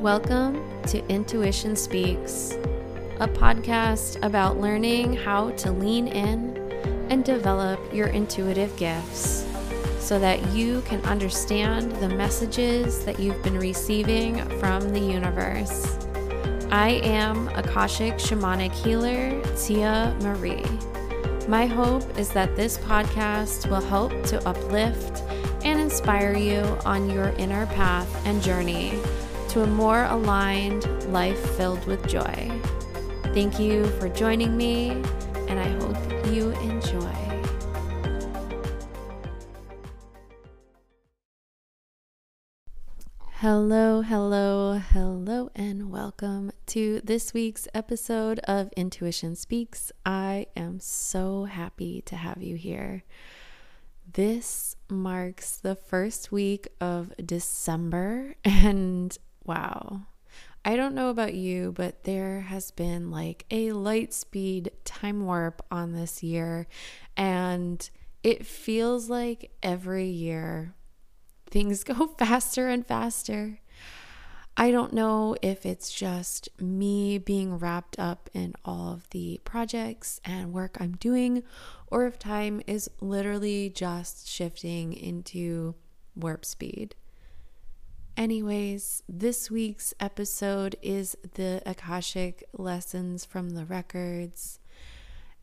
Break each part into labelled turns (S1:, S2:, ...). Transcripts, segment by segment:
S1: Welcome to Intuition Speaks, a podcast about learning how to lean in and develop your intuitive gifts so that you can understand the messages that you've been receiving from the universe. I am Akashic Shamanic Healer Tia Marie. My hope is that this podcast will help to uplift and inspire you on your inner path and journey a more aligned life filled with joy. Thank you for joining me, and I hope you enjoy. Hello, hello, hello, and welcome to this week's episode of Intuition Speaks. I am so happy to have you here. This marks the first week of December, and wow. I don't know about you, but there has been like a light speed time warp on this year, and it feels like every year things go faster and faster. I don't know if it's just me being wrapped up in all of the projects and work I'm doing, or if time is literally just shifting into warp speed. Anyways, this week's episode is the Akashic lessons from the records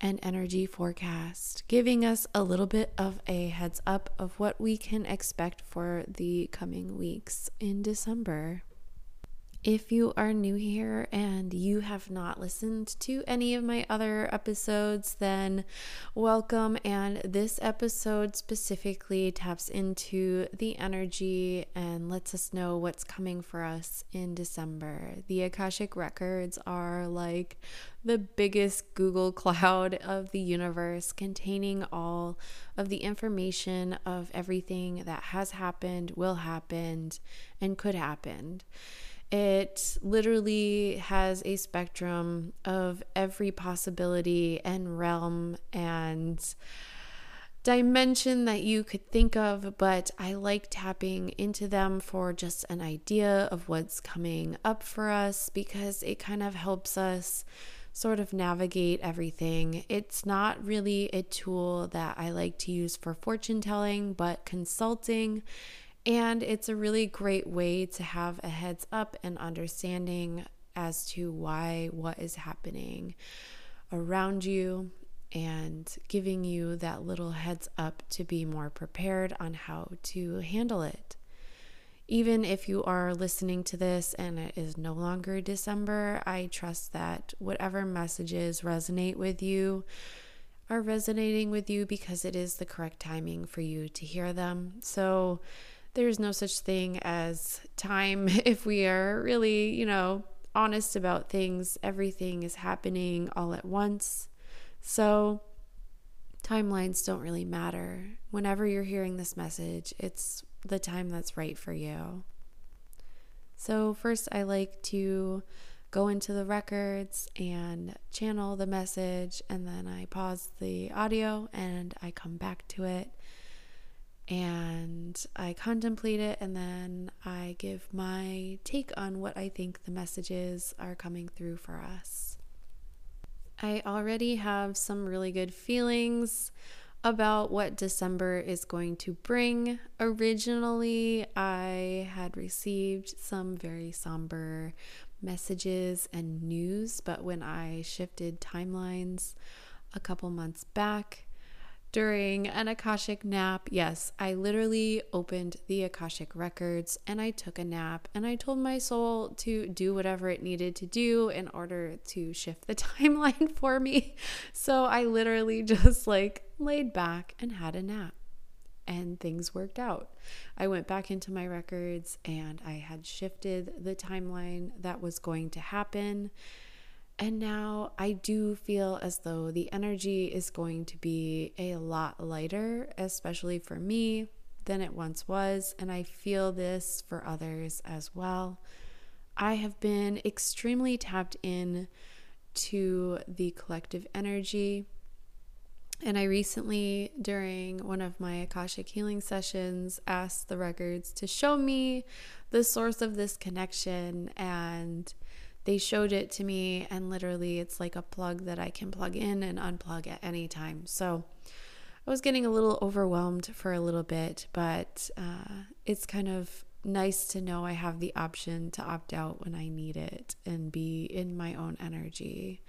S1: and energy forecast, giving us a little bit of a heads up of what we can expect for the coming weeks in December. If you are new here and you have not listened to any of my other episodes, then welcome. And this episode specifically taps into the energy and lets us know what's coming for us in December. The Akashic Records are like the biggest Google cloud of the universe, containing all of the information of everything that has happened, will happen, and could happen. It literally has a spectrum of every possibility and realm and dimension that you could think of, but I like tapping into them for just an idea of what's coming up for us because it kind of helps us sort of navigate everything. It's not really a tool that I like to use for fortune telling, but consulting and it's a really great way to have a heads up and understanding as to why what is happening around you and giving you that little heads up to be more prepared on how to handle it. Even if you are listening to this and it is no longer December, I trust that whatever messages resonate with you are resonating with you because it is the correct timing for you to hear them. So, there's no such thing as time if we are really, you know, honest about things. Everything is happening all at once. So, timelines don't really matter. Whenever you're hearing this message, it's the time that's right for you. So, first, I like to go into the records and channel the message, and then I pause the audio and I come back to it and I contemplate it and then I give my take on what I think the messages are coming through for us. I already have some really good feelings about what December is going to bring. Originally, I had received some very somber messages and news, but when I shifted timelines a couple months back, during an Akashic nap. Yes, I literally opened the Akashic records and I took a nap and I told my soul to do whatever it needed to do in order to shift the timeline for me. So I literally just like laid back and had a nap and things worked out. I went back into my records and I had shifted the timeline that was going to happen and now I do feel as though the energy is going to be a lot lighter, especially for me, than it once was. And I feel this for others as well. I have been extremely tapped in to the collective energy And I recently, during one of my Akashic healing sessions, asked the records to show me the source of this connection. And they showed it to me, and literally, it's like a plug that I can plug in and unplug at any time. So I was getting a little overwhelmed for a little bit, but uh, it's kind of nice to know I have the option to opt out when I need it and be in my own energy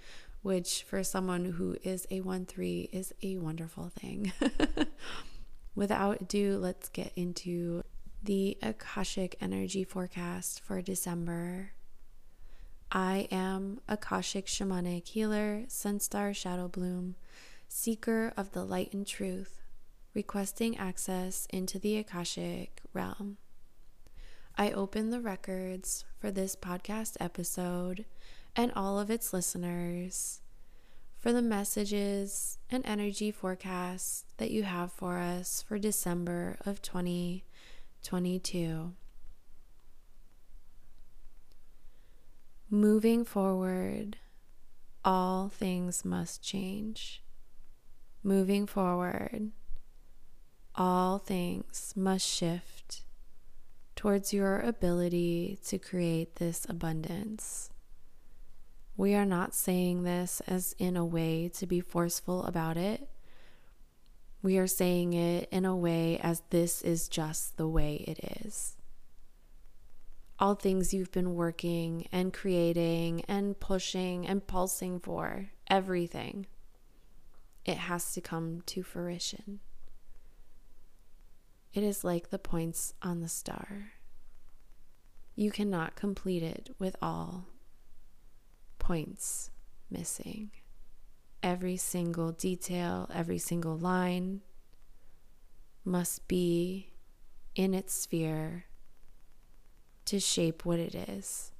S1: which for someone who is a 1 3 is a wonderful thing. Without ado, let's get into the Akashic energy forecast for December. I am Akashic shamanic healer, Sunstar Shadow Bloom, seeker of the light and truth, requesting access into the Akashic realm. I open the records for this podcast episode and all of its listeners for the messages and energy forecasts that you have for us for December of 2022. Moving forward, all things must change. Moving forward, all things must shift towards your ability to create this abundance. We are not saying this as in a way to be forceful about it. We are saying it in a way as this is just the way it is. All things you've been working and creating and pushing and pulsing for, everything, it has to come to fruition. It is like the points on the star. You cannot complete it with all points missing. Every single detail, every single line must be in its sphere to shape what it is.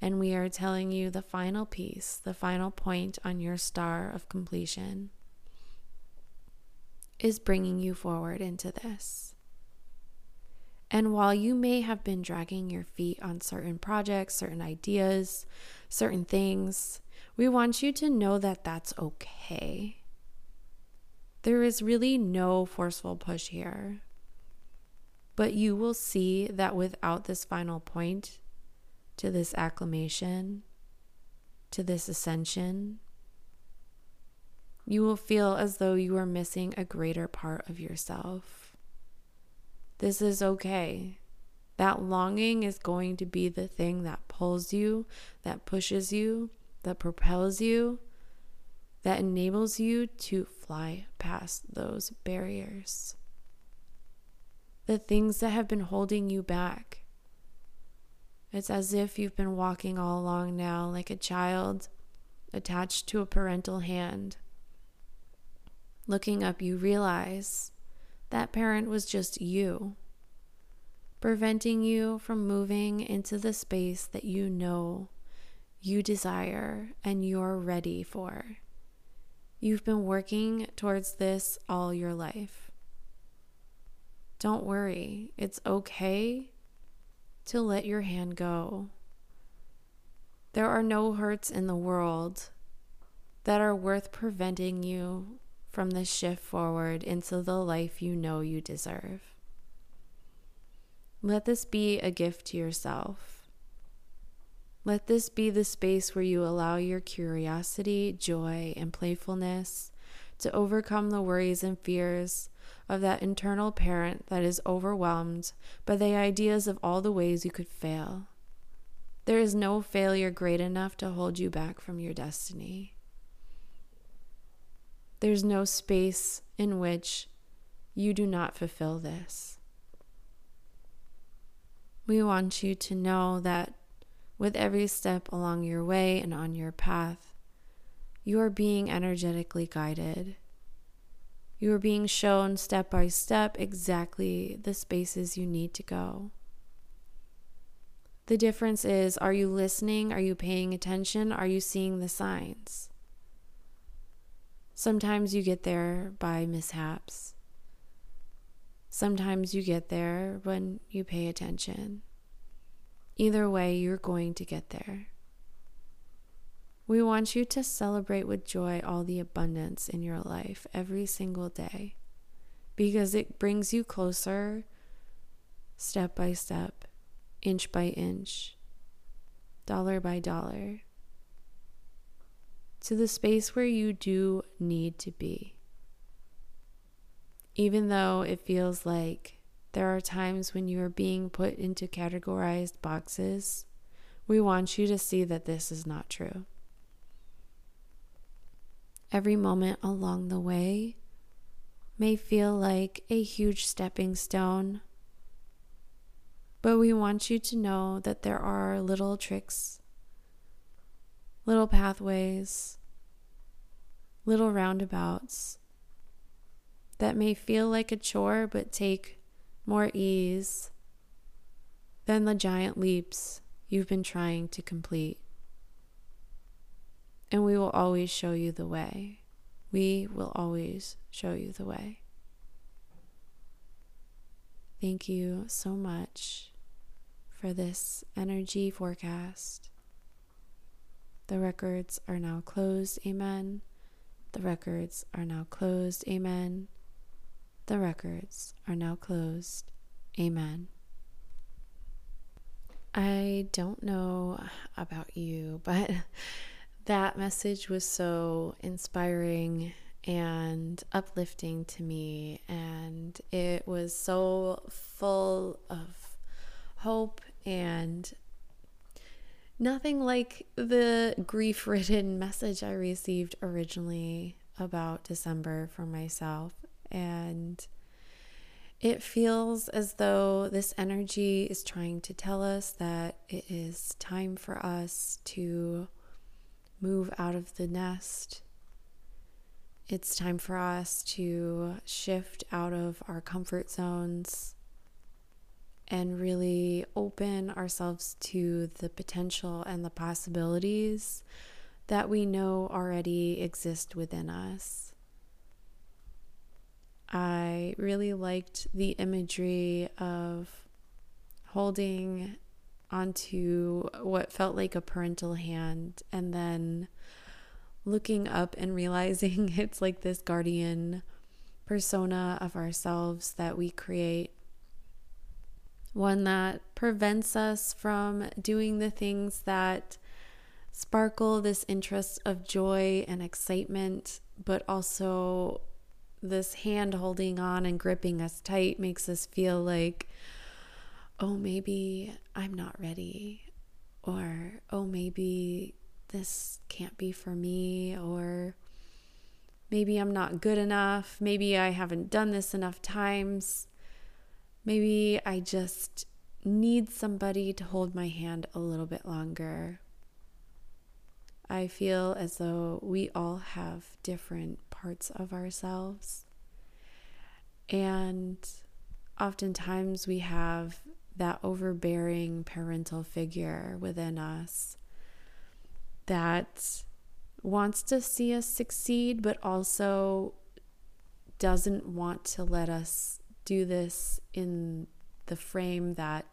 S1: And we are telling you the final piece, the final point on your star of completion is bringing you forward into this. And while you may have been dragging your feet on certain projects, certain ideas, certain things, we want you to know that that's okay. There is really no forceful push here. But you will see that without this final point to this acclamation, to this ascension, you will feel as though you are missing a greater part of yourself. This is okay. That longing is going to be the thing that pulls you, that pushes you, that propels you, that enables you to fly past those barriers. The things that have been holding you back. It's as if you've been walking all along now like a child attached to a parental hand. Looking up, you realize that parent was just you preventing you from moving into the space that you know you desire and you're ready for. You've been working towards this all your life. Don't worry, it's okay to let your hand go. There are no hurts in the world that are worth preventing you from the shift forward into the life you know you deserve. Let this be a gift to yourself. Let this be the space where you allow your curiosity, joy, and playfulness to overcome the worries and fears of that internal parent that is overwhelmed by the ideas of all the ways you could fail. There is no failure great enough to hold you back from your destiny. There's no space in which you do not fulfill this. We want you to know that with every step along your way and on your path, you are being energetically guided. You are being shown step by step exactly the spaces you need to go. The difference is are you listening? Are you paying attention? Are you seeing the signs? Sometimes you get there by mishaps. Sometimes you get there when you pay attention. Either way, you're going to get there. We want you to celebrate with joy all the abundance in your life every single day because it brings you closer step by step, inch by inch, dollar by dollar to the space where you do need to be. Even though it feels like there are times when you are being put into categorized boxes, we want you to see that this is not true. Every moment along the way may feel like a huge stepping stone, but we want you to know that there are little tricks, little pathways, little roundabouts that may feel like a chore but take more ease than the giant leaps you've been trying to complete and we will always show you the way. We will always show you the way. Thank you so much for this energy forecast. The records are now closed. Amen. The records are now closed. Amen. The records are now closed. Amen. I don't know about you, but that message was so inspiring and uplifting to me. And it was so full of hope and nothing like the grief ridden message I received originally about December for myself. And it feels as though this energy is trying to tell us that it is time for us to move out of the nest. It's time for us to shift out of our comfort zones and really open ourselves to the potential and the possibilities that we know already exist within us. I really liked the imagery of holding onto what felt like a parental hand and then looking up and realizing it's like this guardian persona of ourselves that we create. One that prevents us from doing the things that sparkle this interest of joy and excitement, but also this hand holding on and gripping us tight makes us feel like oh, maybe I'm not ready, or oh, maybe this can't be for me, or maybe I'm not good enough, maybe I haven't done this enough times, maybe I just need somebody to hold my hand a little bit longer. I feel as though we all have different parts of ourselves. And oftentimes we have that overbearing parental figure within us that wants to see us succeed, but also doesn't want to let us do this in the frame that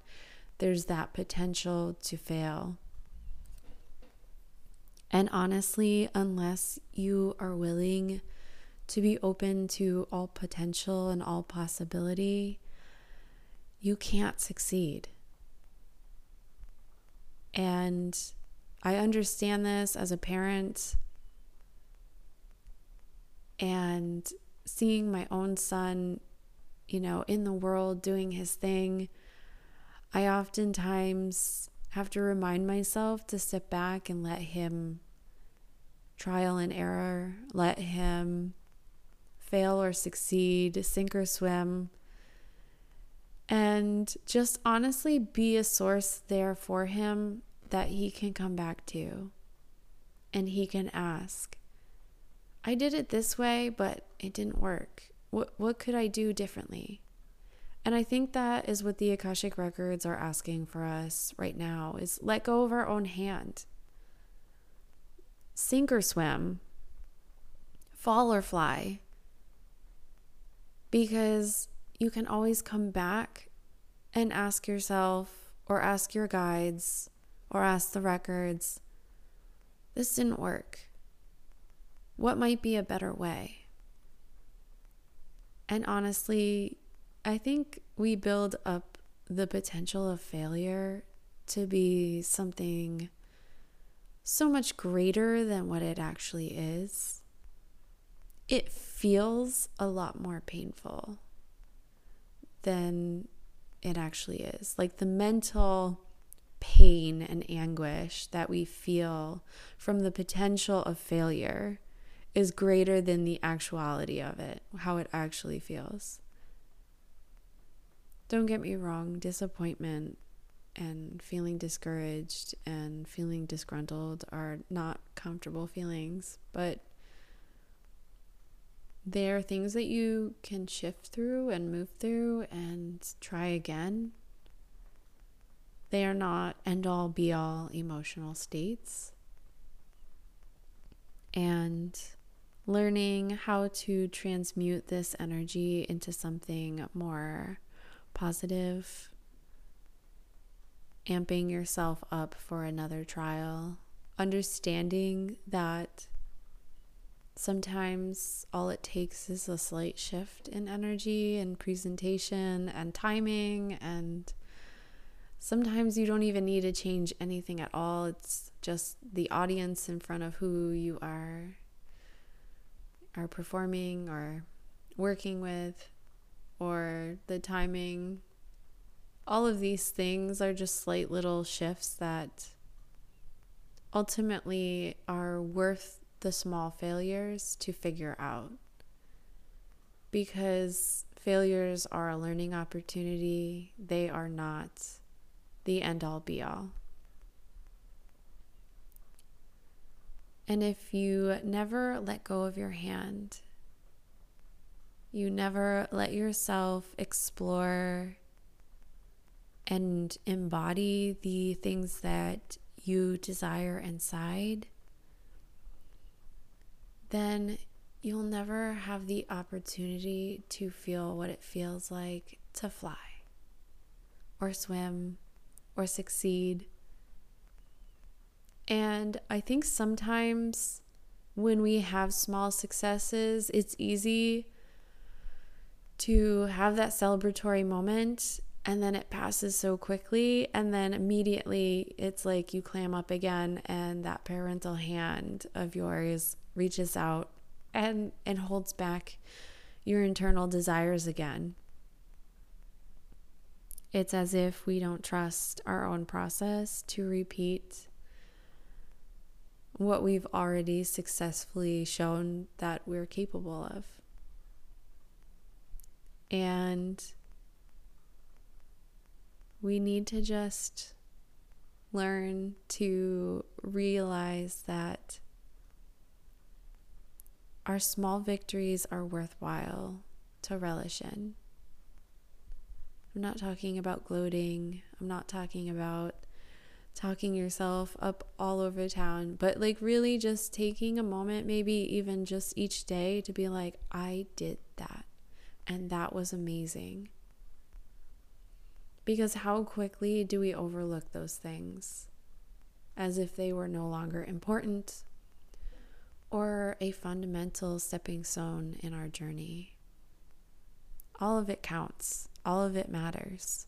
S1: there's that potential to fail. And honestly, unless you are willing to be open to all potential and all possibility, you can't succeed. And I understand this as a parent and seeing my own son, you know, in the world doing his thing. I oftentimes have to remind myself to step back and let him trial and error, let him fail or succeed, sink or swim and just honestly be a source there for him that he can come back to and he can ask. I did it this way but it didn't work. What what could I do differently? And I think that is what the Akashic records are asking for us right now is let go of our own hand. Sink or swim. Fall or fly. Because you can always come back and ask yourself, or ask your guides, or ask the records, this didn't work. What might be a better way? And honestly, I think we build up the potential of failure to be something so much greater than what it actually is. It feels a lot more painful than it actually is. Like the mental pain and anguish that we feel from the potential of failure is greater than the actuality of it, how it actually feels. Don't get me wrong, disappointment and feeling discouraged and feeling disgruntled are not comfortable feelings, but they are things that you can shift through and move through and try again. They are not end all be all emotional states. And learning how to transmute this energy into something more positive, amping yourself up for another trial, understanding that sometimes all it takes is a slight shift in energy and presentation and timing and sometimes you don't even need to change anything at all it's just the audience in front of who you are are performing or working with or the timing. All of these things are just slight little shifts that ultimately are worth the small failures to figure out. Because failures are a learning opportunity, they are not the end all be all. And if you never let go of your hand, you never let yourself explore and embody the things that you desire inside, then you'll never have the opportunity to feel what it feels like to fly or swim or succeed. And I think sometimes when we have small successes, it's easy to have that celebratory moment and then it passes so quickly and then immediately it's like you clam up again and that parental hand of yours reaches out and and holds back your internal desires again it's as if we don't trust our own process to repeat what we've already successfully shown that we're capable of. And we need to just learn to realize that our small victories are worthwhile to relish in. I'm not talking about gloating. I'm not talking about talking yourself up all over town, but like really just taking a moment, maybe even just each day, to be like, I did that. And that was amazing. Because how quickly do we overlook those things as if they were no longer important or a fundamental stepping stone in our journey? All of it counts, all of it matters.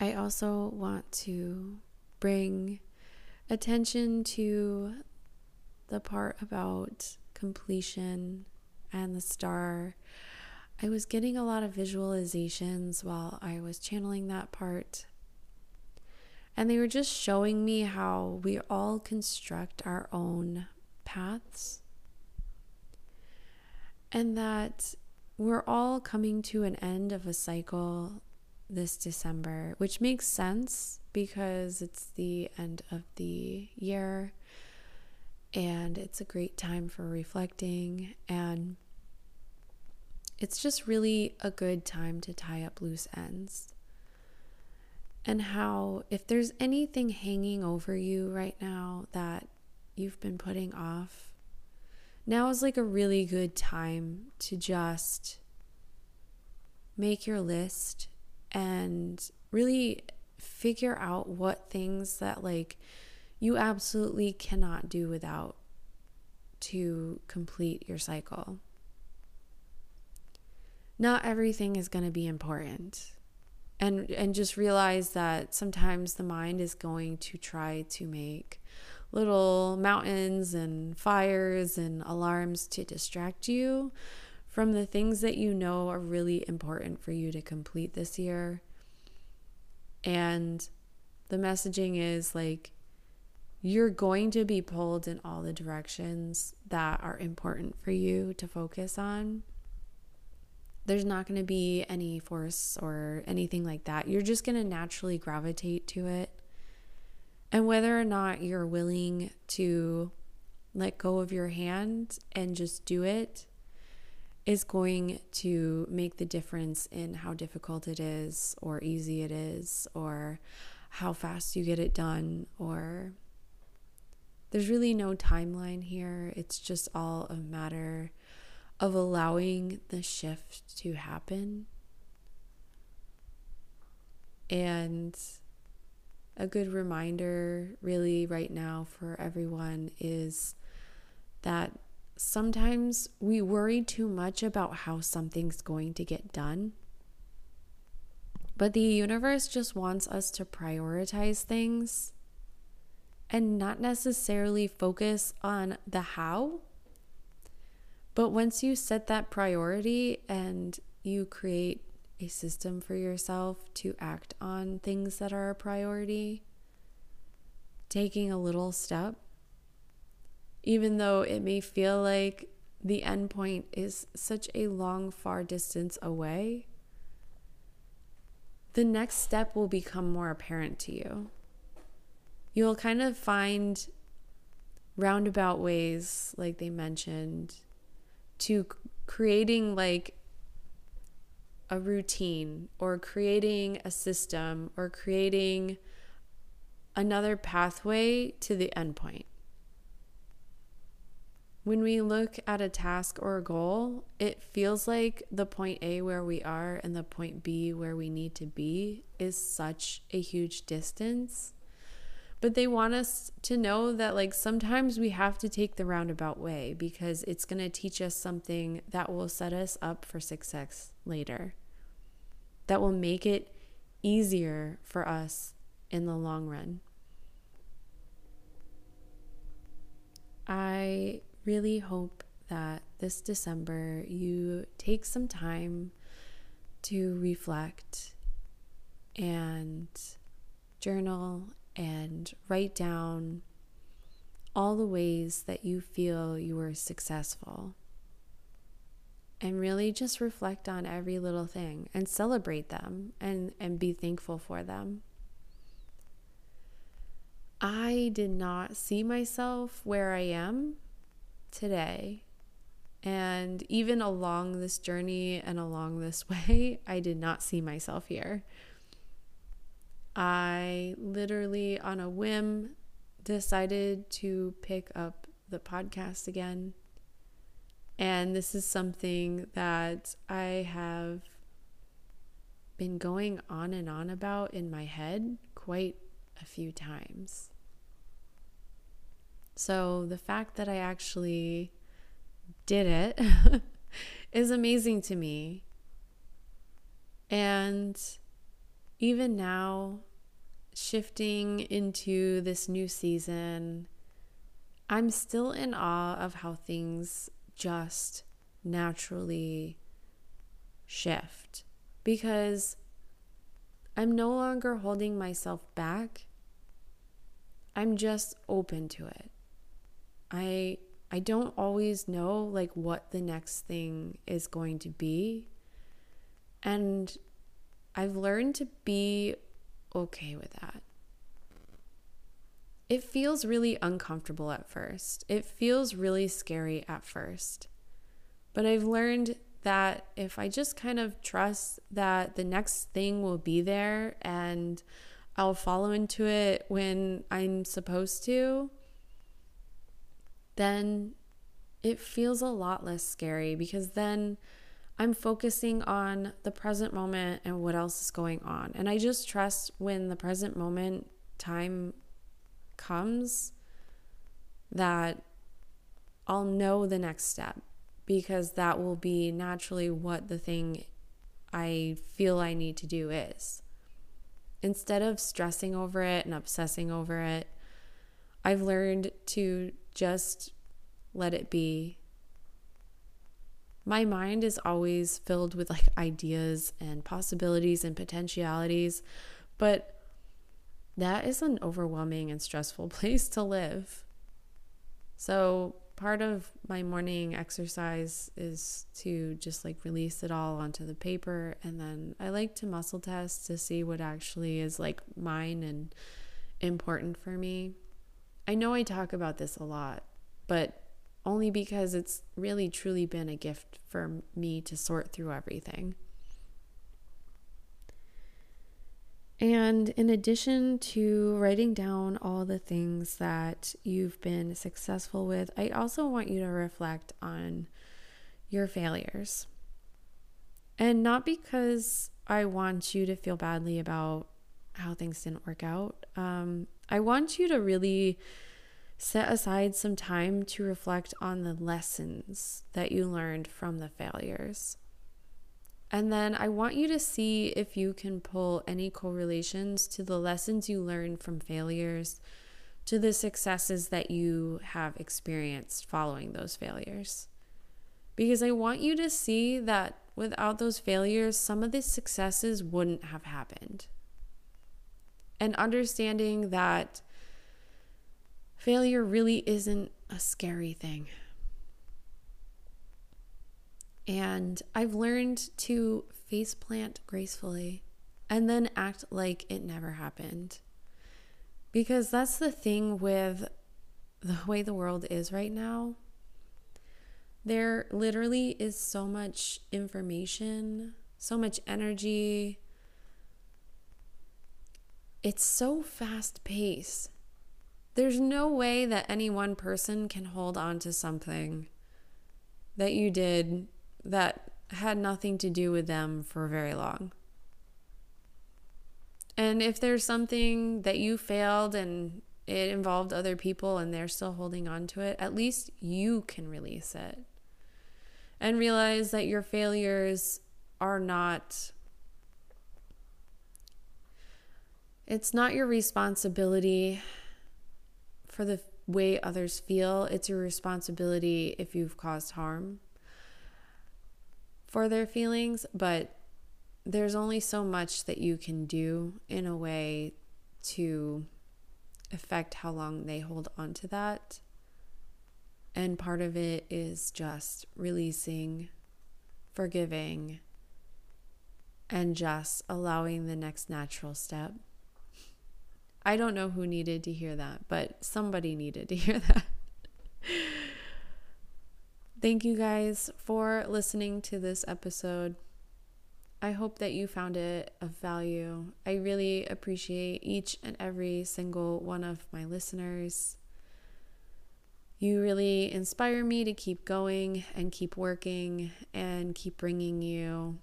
S1: I also want to bring attention to the part about completion and the star. I was getting a lot of visualizations while I was channeling that part. And they were just showing me how we all construct our own paths. And that we're all coming to an end of a cycle this December, which makes sense because it's the end of the year and it's a great time for reflecting and it's just really a good time to tie up loose ends. And how, if there's anything hanging over you right now that you've been putting off, now is like a really good time to just make your list and really figure out what things that like you absolutely cannot do without to complete your cycle. Not everything is going to be important. And and just realize that sometimes the mind is going to try to make little mountains and fires and alarms to distract you from the things that you know are really important for you to complete this year. And the messaging is like you're going to be pulled in all the directions that are important for you to focus on. There's not going to be any force or anything like that. You're just going to naturally gravitate to it. And whether or not you're willing to let go of your hand and just do it is going to make the difference in how difficult it is, or easy it is, or how fast you get it done, or there's really no timeline here. It's just all a matter of allowing the shift to happen. And a good reminder, really, right now for everyone is that sometimes we worry too much about how something's going to get done. But the universe just wants us to prioritize things and not necessarily focus on the how. But once you set that priority and you create a system for yourself to act on things that are a priority, taking a little step, even though it may feel like the end point is such a long, far distance away, the next step will become more apparent to you. You'll kind of find roundabout ways, like they mentioned, to creating like a routine or creating a system or creating another pathway to the endpoint. When we look at a task or a goal, it feels like the point A where we are and the point B where we need to be is such a huge distance but they want us to know that like sometimes we have to take the roundabout way because it's going to teach us something that will set us up for success later. That will make it easier for us in the long run. I really hope that this december you take some time to reflect and journal and write down all the ways that you feel you were successful. And really just reflect on every little thing and celebrate them and, and be thankful for them. I did not see myself where I am today. And even along this journey and along this way, I did not see myself here. I literally, on a whim, decided to pick up the podcast again. And this is something that I have been going on and on about in my head quite a few times. So the fact that I actually did it is amazing to me. And even now, shifting into this new season, I'm still in awe of how things just naturally shift because I'm no longer holding myself back. I'm just open to it. I I don't always know like what the next thing is going to be. And I've learned to be okay with that. It feels really uncomfortable at first. It feels really scary at first. But I've learned that if I just kind of trust that the next thing will be there and I'll follow into it when I'm supposed to, then it feels a lot less scary because then I'm focusing on the present moment and what else is going on. And I just trust when the present moment time comes, that I'll know the next step because that will be naturally what the thing I feel I need to do is. Instead of stressing over it and obsessing over it, I've learned to just let it be. My mind is always filled with like ideas and possibilities and potentialities, but that is an overwhelming and stressful place to live. So, part of my morning exercise is to just like release it all onto the paper. And then I like to muscle test to see what actually is like mine and important for me. I know I talk about this a lot, but only because it's really truly been a gift for me to sort through everything. And in addition to writing down all the things that you've been successful with, I also want you to reflect on your failures. And not because I want you to feel badly about how things didn't work out. Um, I want you to really set aside some time to reflect on the lessons that you learned from the failures. And then I want you to see if you can pull any correlations to the lessons you learned from failures to the successes that you have experienced following those failures. Because I want you to see that without those failures, some of the successes wouldn't have happened. And understanding that failure really isn't a scary thing. And I've learned to face plant gracefully and then act like it never happened. Because that's the thing with the way the world is right now. There literally is so much information, so much energy. It's so fast paced. There's no way that any one person can hold on to something that you did that had nothing to do with them for very long. And if there's something that you failed and it involved other people and they're still holding on to it, at least you can release it. And realize that your failures are not it's not your responsibility for the way others feel. It's your responsibility if you've caused harm for their feelings, but there's only so much that you can do in a way to affect how long they hold on to that. And part of it is just releasing, forgiving, and just allowing the next natural step. I don't know who needed to hear that, but somebody needed to hear that. Thank you guys for listening to this episode. I hope that you found it of value. I really appreciate each and every single one of my listeners. You really inspire me to keep going and keep working and keep bringing you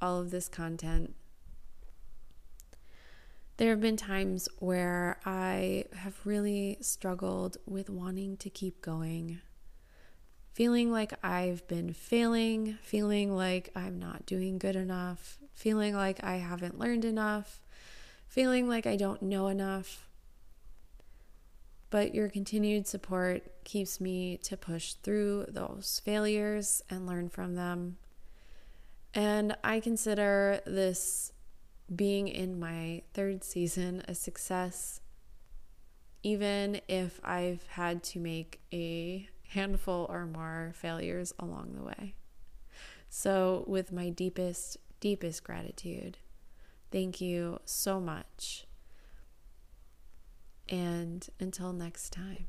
S1: all of this content. There have been times where I have really struggled with wanting to keep going feeling like I've been failing, feeling like I'm not doing good enough, feeling like I haven't learned enough, feeling like I don't know enough. But your continued support keeps me to push through those failures and learn from them. And I consider this being in my third season a success, even if I've had to make a handful or more failures along the way. So, with my deepest, deepest gratitude, thank you so much. And until next time.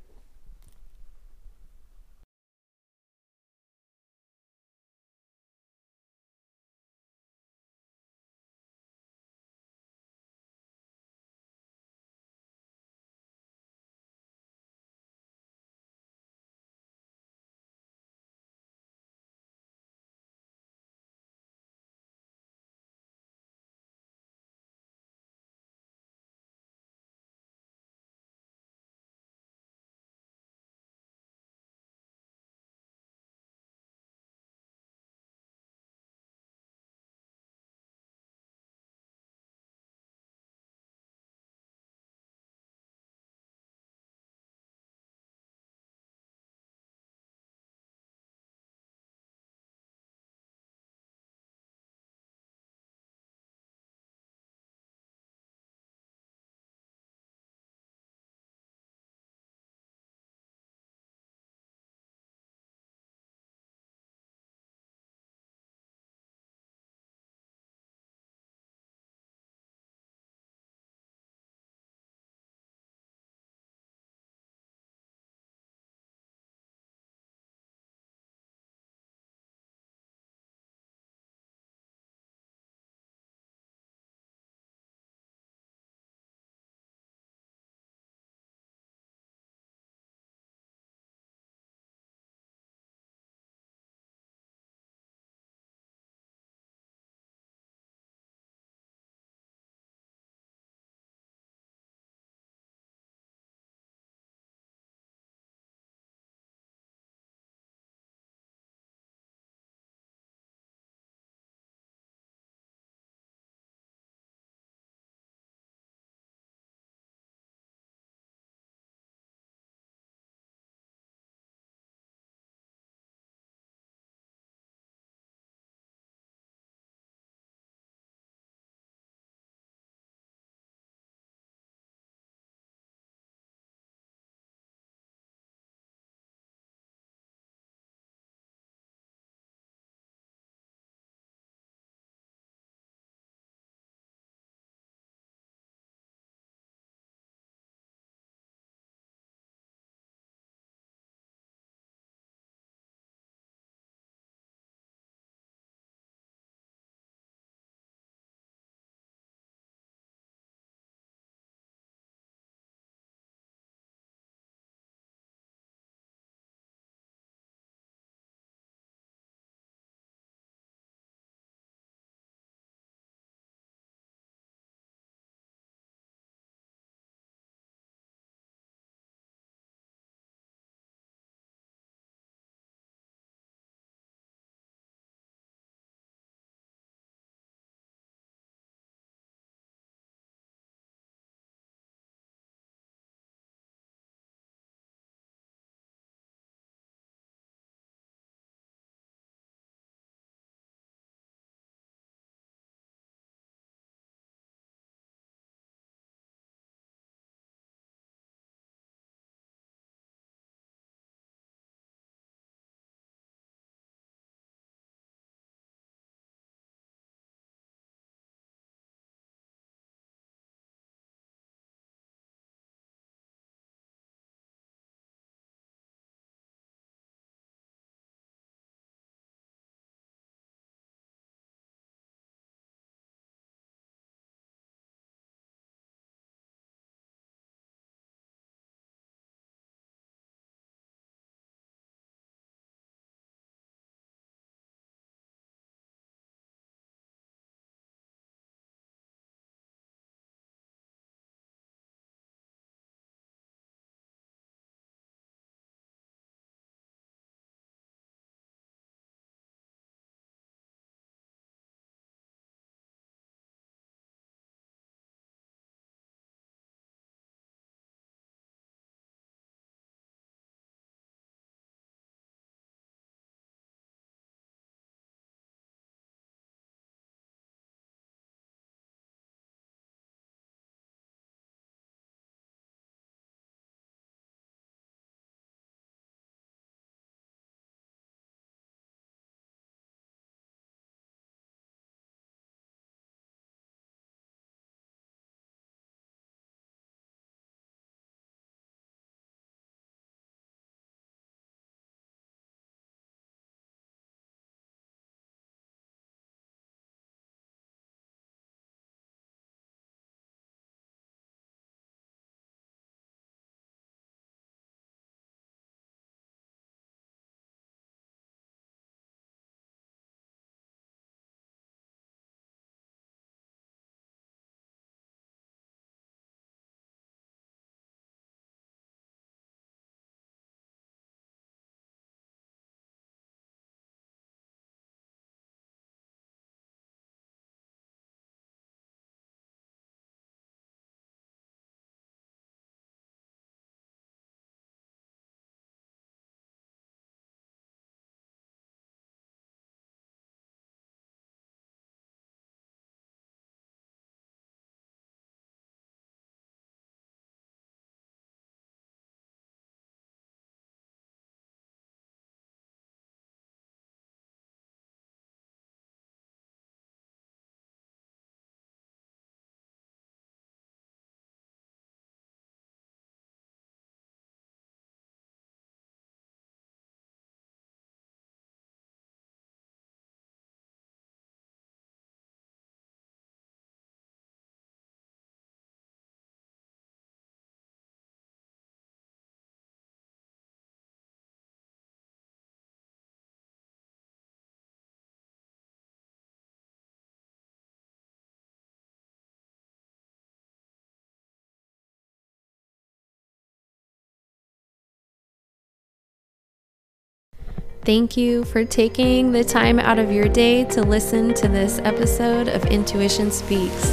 S1: Thank you for taking the time out of your day to listen to this episode of Intuition Speaks.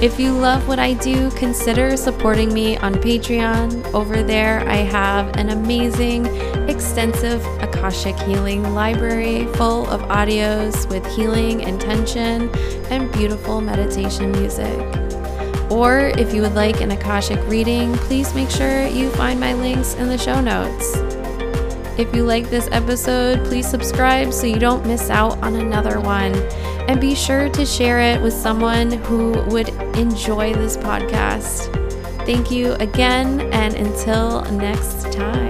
S1: If you love what I do, consider supporting me on Patreon. Over there, I have an amazing, extensive Akashic healing library full of audios with healing intention and beautiful meditation music. Or if you would like an Akashic reading, please make sure you find my links in the show notes. If you like this episode, please subscribe so you don't miss out on another one. And be sure to share it with someone who would enjoy this podcast. Thank you again, and until next time.